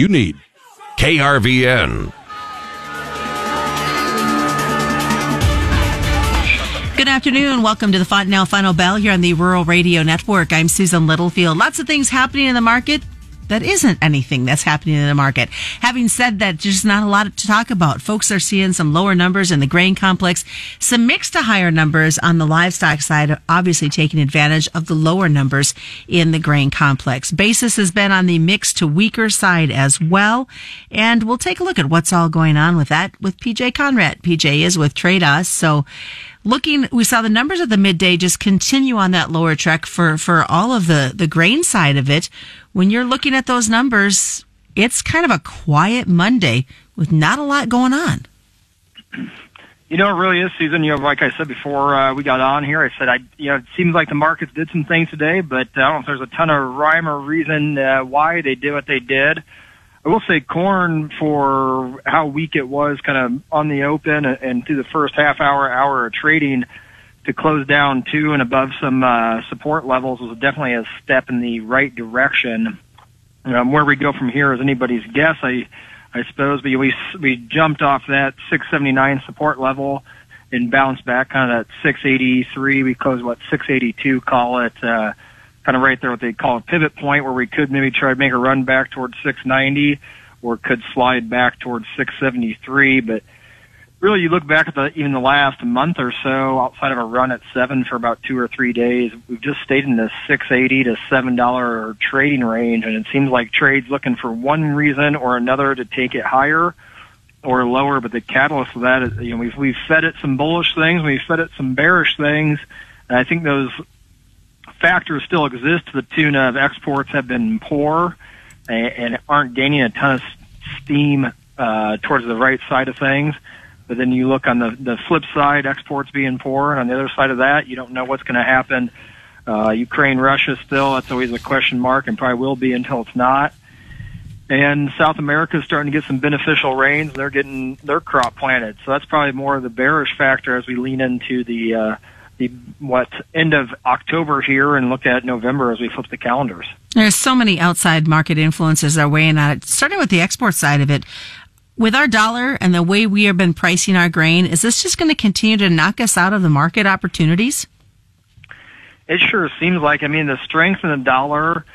you need. KRVN. Good afternoon. Welcome to the Fontanelle Final Bell here on the Rural Radio Network. I'm Susan Littlefield. Lots of things happening in the market that isn't anything that's happening in the market. Having said that, there's not a lot to talk about. Folks are seeing some lower numbers in the grain complex, some mixed to higher numbers on the livestock side, obviously taking advantage of the lower numbers in the grain complex. Basis has been on the mixed to weaker side as well. And we'll take a look at what's all going on with that with PJ Conradt. PJ is with Tredas. So, looking, we saw the numbers of the midday just continue on that lower trek for, for all of the, the grain side of it. When you're looking at those numbers, it's kind of a quiet Monday with not a lot going on. You know, it really is, Susan. You know, like I said before uh, we got on here, I said, I, you know, it seems like the markets did some things today, but I don't know if there's a ton of rhyme or reason uh, why they did what they did. I will say corn for how weak it was kind of on the open and through the first half hour, hour of trading to close down to and above some uh, support levels was definitely a step in the right direction. Um, where we go from here is anybody's guess, I, I suppose, but we, we jumped off that 679 support level and bounced back kind of at 683. We closed what 682, call it, uh, kind of right there what they call a pivot point where we could maybe try to make a run back towards 690 or could slide back towards 673. But really, you look back at the even the last month or so, outside of a run at seven for about two or three days, we've just stayed in this 680 to seven dollar trading range, and it seems like trades looking for one reason or another to take it higher or lower. But the catalyst of that is, you know, we've we've fed it some bullish things, we've fed it some bearish things, and I think those factors still exist to the tune of exports have been poor and, aren't gaining a ton of steam uh, towards the right side of things. But then you look on the, the flip side, exports being poor, and on the other side of that, you don't know what's going to happen. Uh, Ukraine, Russia still, that's always a question mark and probably will be until it's not. And South America is starting to get some beneficial rains. They're getting their crop planted. So that's probably more of the bearish factor as we lean into the, uh, the what end of October here and look at November as we flip the calendars. There's so many outside market influences that are weighing on it. Starting with the export side of it, with our dollar and the way we have been pricing our grain, is this just going to continue to knock us out of the market opportunities? It sure seems like. I mean, the strength in the dollar,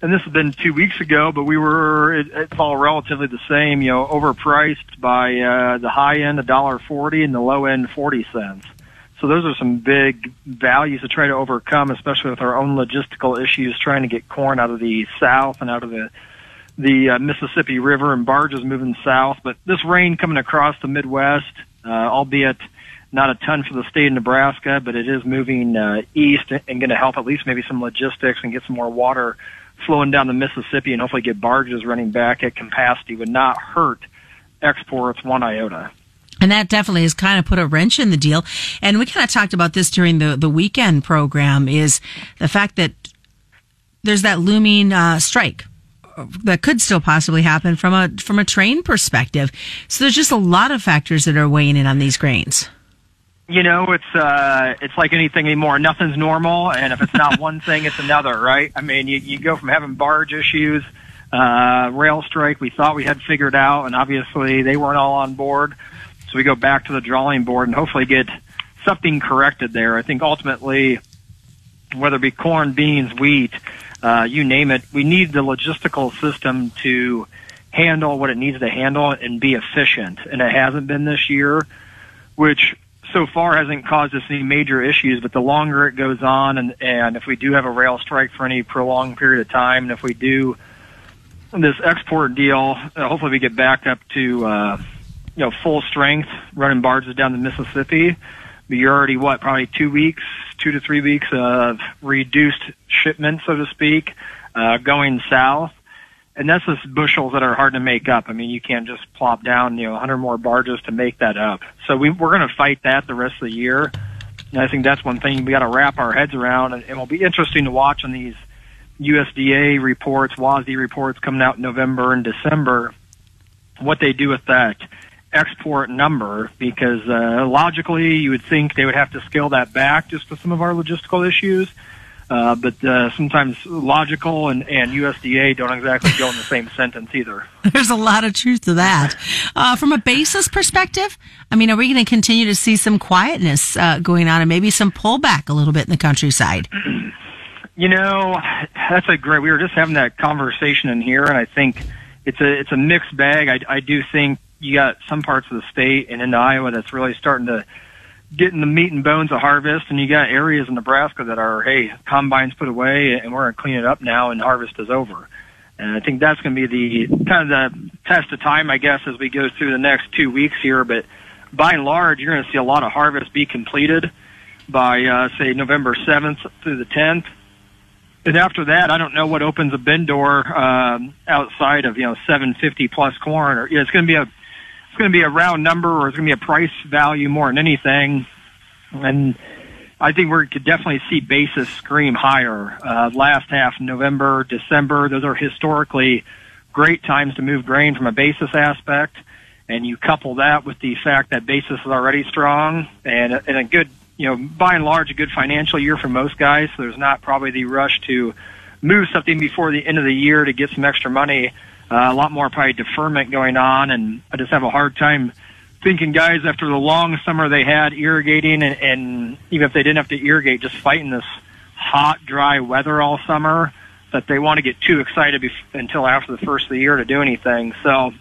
and this has been two weeks ago, but we were it, it's all relatively the same. You know, overpriced by uh, the high end a dollar forty and the low end forty cents. So those are some big values to try to overcome, especially with our own logistical issues trying to get corn out of the south and out of the the uh, Mississippi River and barges moving south. But this rain coming across the Midwest, uh, albeit not a ton for the state of Nebraska, but it is moving uh, east and going to help at least maybe some logistics and get some more water flowing down the Mississippi and hopefully get barges running back at capacity would not hurt exports one iota. And that definitely has kind of put a wrench in the deal. And we kind of talked about this during the, the weekend program is the fact that there's that looming uh, strike that could still possibly happen from a from a train perspective. So there's just a lot of factors that are weighing in on these grains. You know, it's uh, it's like anything anymore. Nothing's normal, and if it's not one thing, it's another, right? I mean, you you go from having barge issues, uh, rail strike. We thought we had figured out, and obviously they weren't all on board. So we go back to the drawing board and hopefully get something corrected there. I think ultimately, whether it be corn, beans, wheat, uh, you name it, we need the logistical system to handle what it needs to handle and be efficient. And it hasn't been this year, which so far hasn't caused us any major issues, but the longer it goes on and, and if we do have a rail strike for any prolonged period of time, and if we do this export deal, uh, hopefully we get back up to, uh, you know, full strength running barges down the Mississippi. But you're already what, probably two weeks, two to three weeks of reduced shipment, so to speak, uh, going south. And that's just bushels that are hard to make up. I mean, you can't just plop down, you know, 100 more barges to make that up. So we, we're going to fight that the rest of the year. And I think that's one thing we got to wrap our heads around. And it will be interesting to watch on these USDA reports, WASDE reports coming out in November and December, what they do with that export number because uh, logically you would think they would have to scale that back just for some of our logistical issues. Uh, but uh, sometimes logical and, and USDA don't exactly go in the same sentence either. There's a lot of truth to that. Uh, from a basis perspective, I mean, are we going to continue to see some quietness uh, going on and maybe some pullback a little bit in the countryside? You know, that's a great. We were just having that conversation in here, and I think it's a it's a mixed bag. I, I do think you got some parts of the state and in Iowa that's really starting to getting the meat and bones of harvest, and you got areas in Nebraska that are, hey, combines put away, and we're going to clean it up now, and harvest is over. And I think that's going to be the kind of the test of time, I guess, as we go through the next two weeks here. But by and large, you're going to see a lot of harvest be completed by, uh, say, November 7th through the 10th. And after that, I don't know what opens a bin door um, outside of you know 750 plus corn, or you know, it's going to be a it's going to be a round number, or it's going to be a price value more than anything. And I think we could definitely see basis scream higher. Uh, last half November, December, those are historically great times to move grain from a basis aspect. And you couple that with the fact that basis is already strong and, and a good you know, by and large, a good financial year for most guys. So there's not probably the rush to move something before the end of the year to get some extra money. Uh, a lot more probably deferment going on, and I just have a hard time thinking guys after the long summer they had irrigating, and, and even if they didn't have to irrigate, just fighting this hot, dry weather all summer, that they want to get too excited bef- until after the first of the year to do anything. So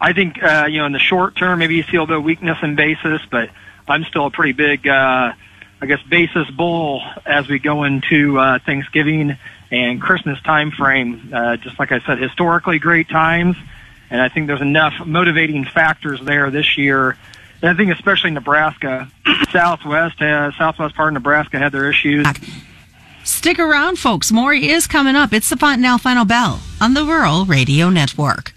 I think uh, you know in the short term maybe you see a little bit of weakness in basis, but I'm still a pretty big, uh, I guess, basis bull as we go into uh, Thanksgiving and Christmas time frame. Uh, just like I said, historically great times, and I think there's enough motivating factors there this year. And I think especially Nebraska, Southwest, uh, Southwest part of Nebraska had their issues. Stick around, folks. More is coming up. It's the Fontanelle Final Bell on the Rural Radio Network.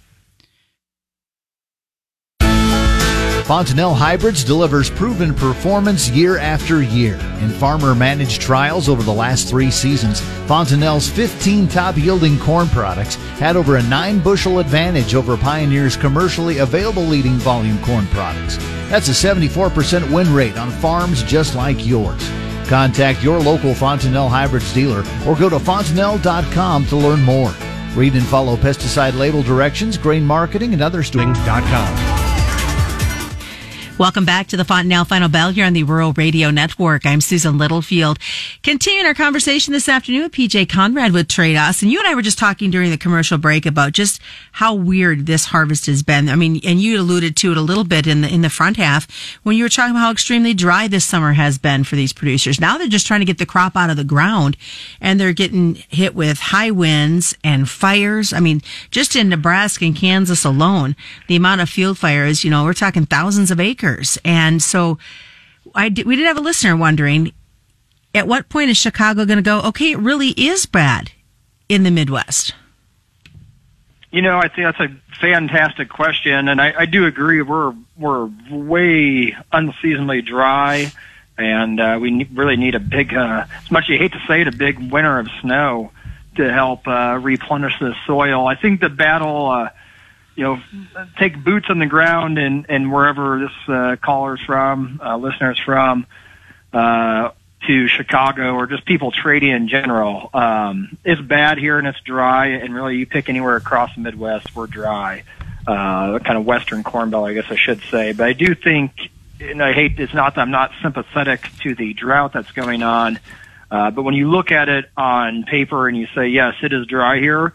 Fontanelle Hybrids delivers proven performance year after year. In farmer managed trials over the last three seasons, Fontanelle's 15 top yielding corn products had over a 9 bushel advantage over Pioneer's commercially available leading volume corn products. That's a 74% win rate on farms just like yours. Contact your local Fontanelle Hybrids dealer or go to fontanelle.com to learn more. Read and follow pesticide label directions, grain marketing, and other stores.com. Welcome back to the Fontanelle Final Bell here on the Rural Radio Network. I'm Susan Littlefield. Continuing our conversation this afternoon with PJ Conradt with Tredas. And you and I were just talking during the commercial break about just how weird this harvest has been. I mean, and you alluded to it a little bit in the, in the front half when you were talking about how extremely dry this summer has been for these producers. Now they're just trying to get the crop out of the ground and they're getting hit with high winds and fires. I mean, just in Nebraska and Kansas alone, the amount of field fires, you know, we're talking thousands of acres and so I did, we did have a listener wondering at what point is Chicago going to go, okay, it really is bad in the Midwest? You know, I think that's a fantastic question, and I, I do agree. We're we're way unseasonably dry, and uh, we really need a big, uh, as much as you hate to say it, a big winter of snow to help uh, replenish the soil. I think the battle uh, you know, take boots on the ground and, and wherever this uh, caller's from, uh, listeners from, uh, to Chicago or just people trading in general. Um, it's bad here and it's dry, and really, you pick anywhere across the Midwest, we're dry. Uh, kind of Western Corn Belt, I guess I should say. But I do think, and I hate, it's not that I'm not sympathetic to the drought that's going on, uh, but when you look at it on paper and you say, yes, it is dry here,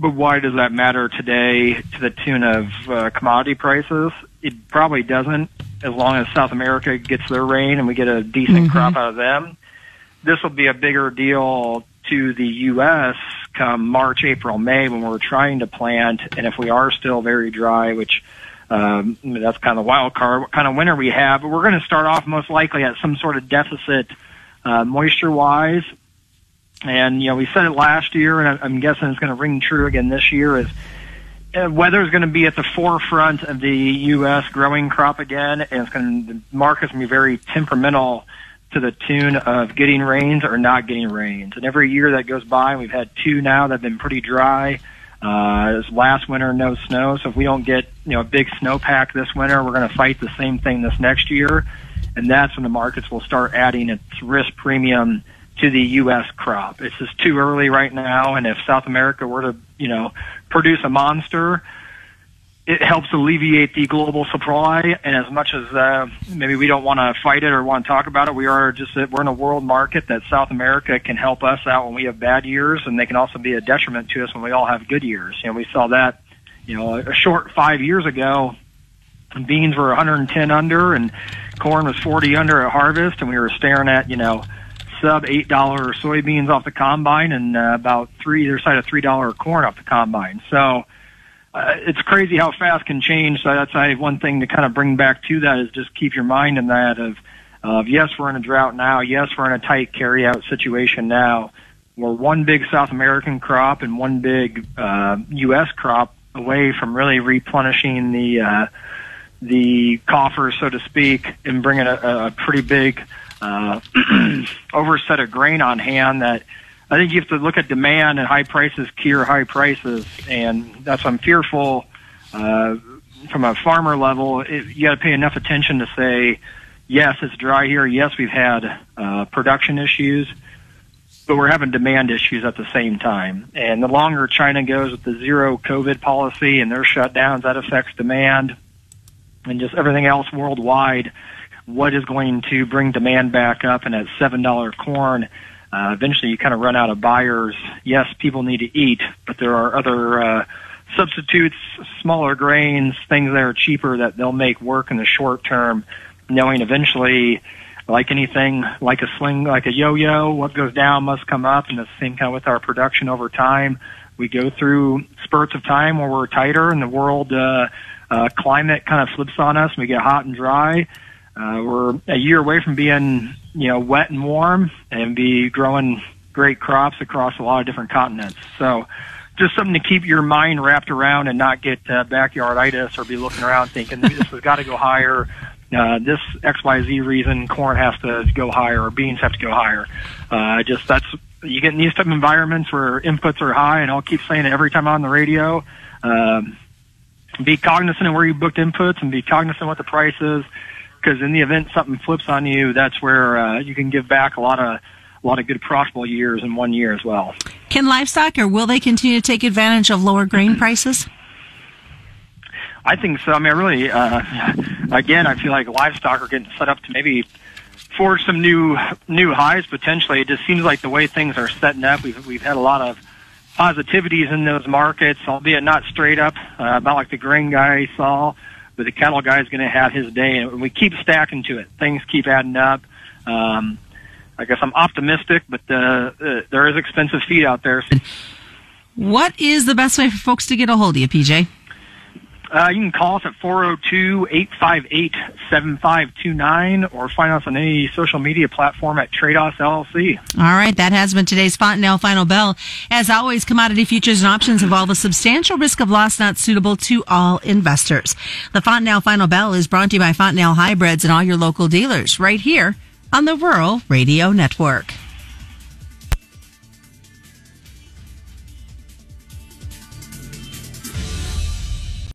but why does that matter today to the tune of uh, commodity prices? It probably doesn't, as long as South America gets their rain and we get a decent mm-hmm. crop out of them. This will be a bigger deal to the U.S. come March, April, May when we're trying to plant, and if we are still very dry, which um, that's kind of the wild card, what kind of winter we have. But we're going to start off most likely at some sort of deficit uh, moisture-wise, and, you know, we said it last year, and I'm guessing it's going to ring true again this year, is uh, weather is going to be at the forefront of the U.S. growing crop again, and it's going to, the market's going to be very temperamental to the tune of getting rains or not getting rains. And every year that goes by, we've had two now that have been pretty dry. Uh, this last winter, no snow. So if we don't get, you know, a big snowpack this winter, we're going to fight the same thing this next year. And that's when the markets will start adding its risk premium to the U.S. crop. It's just too early right now, and if South America were to, you know, produce a monster, it helps alleviate the global supply. And as much as uh, maybe we don't want to fight it or want to talk about it, we are just we're in a world market that South America can help us out when we have bad years, and they can also be a detriment to us when we all have good years. You know, we saw that, you know, a short five years ago. Beans were 110 under, and corn was 40 under at harvest, and we were staring at, you know, sub eight dollar soybeans off the combine and uh, about three either side of three dollar corn off the combine. So uh, it's crazy how fast can change. So that's I, one thing to kind of bring back to that is just keep your mind in that of of yes we're in a drought now, yes we're in a tight carry out situation now. We're one big South American crop and one big uh, U.S. crop away from really replenishing the uh, the coffers, so to speak, and bringing a, a pretty big uh, overset of grain on hand that I think you have to look at demand and high prices cure high prices, and that's I'm fearful uh, from a farmer level. It, you got to pay enough attention to say, yes, it's dry here. Yes, we've had uh, production issues, but we're having demand issues at the same time. And the longer China goes with the zero COVID policy and their shutdowns, that affects demand and just everything else worldwide what is going to bring demand back up and at seven dollar corn uh, eventually you kind of run out of buyers. Yes people need to eat but there are other uh, substitutes smaller grains things that are cheaper that they'll make work in the short term knowing eventually like anything like a sling like a yo-yo what goes down must come up and the same kind of with our production over time. We go through spurts of time where we're tighter and the world uh, uh, climate kind of flips on us and we get hot and dry uh, we're a year away from being, you know, wet and warm and be growing great crops across a lot of different continents. So just something to keep your mind wrapped around and not get uh, backyarditis or be looking around thinking this has got to go higher. Uh, this XYZ reason corn has to go higher or beans have to go higher. Uh, just that's, you get in these type of environments where inputs are high and I'll keep saying it every time I'm on the radio. Um, be cognizant of where you booked inputs and be cognizant of what the price is because in the event something flips on you, that's where uh, you can give back a lot of a lot of good profitable years in one year as well. Can livestock or will they continue to take advantage of lower grain prices? I think so. I mean, really, uh, again, I feel like livestock are getting set up to maybe forge some new new highs potentially. It just seems like the way things are setting up. We've we've had a lot of positivities in those markets, albeit not straight up, uh, about like the grain guy saw but the cattle guy is going to have his day, and we keep stacking to it. Things keep adding up. Um, I guess I'm optimistic, but uh, uh, there is expensive feed out there. What is the best way for folks to get a hold of you, PJ? Uh, you can call us at 402-858-7529 or find us on any social media platform at Tredas LLC. All right. That has been today's Fontanelle Final Bell. As always, commodity futures and options involve a substantial risk of loss not suitable to all investors. The Fontanelle Final Bell is brought to you by Fontanelle Hybrids and all your local dealers right here on the Rural Radio Network.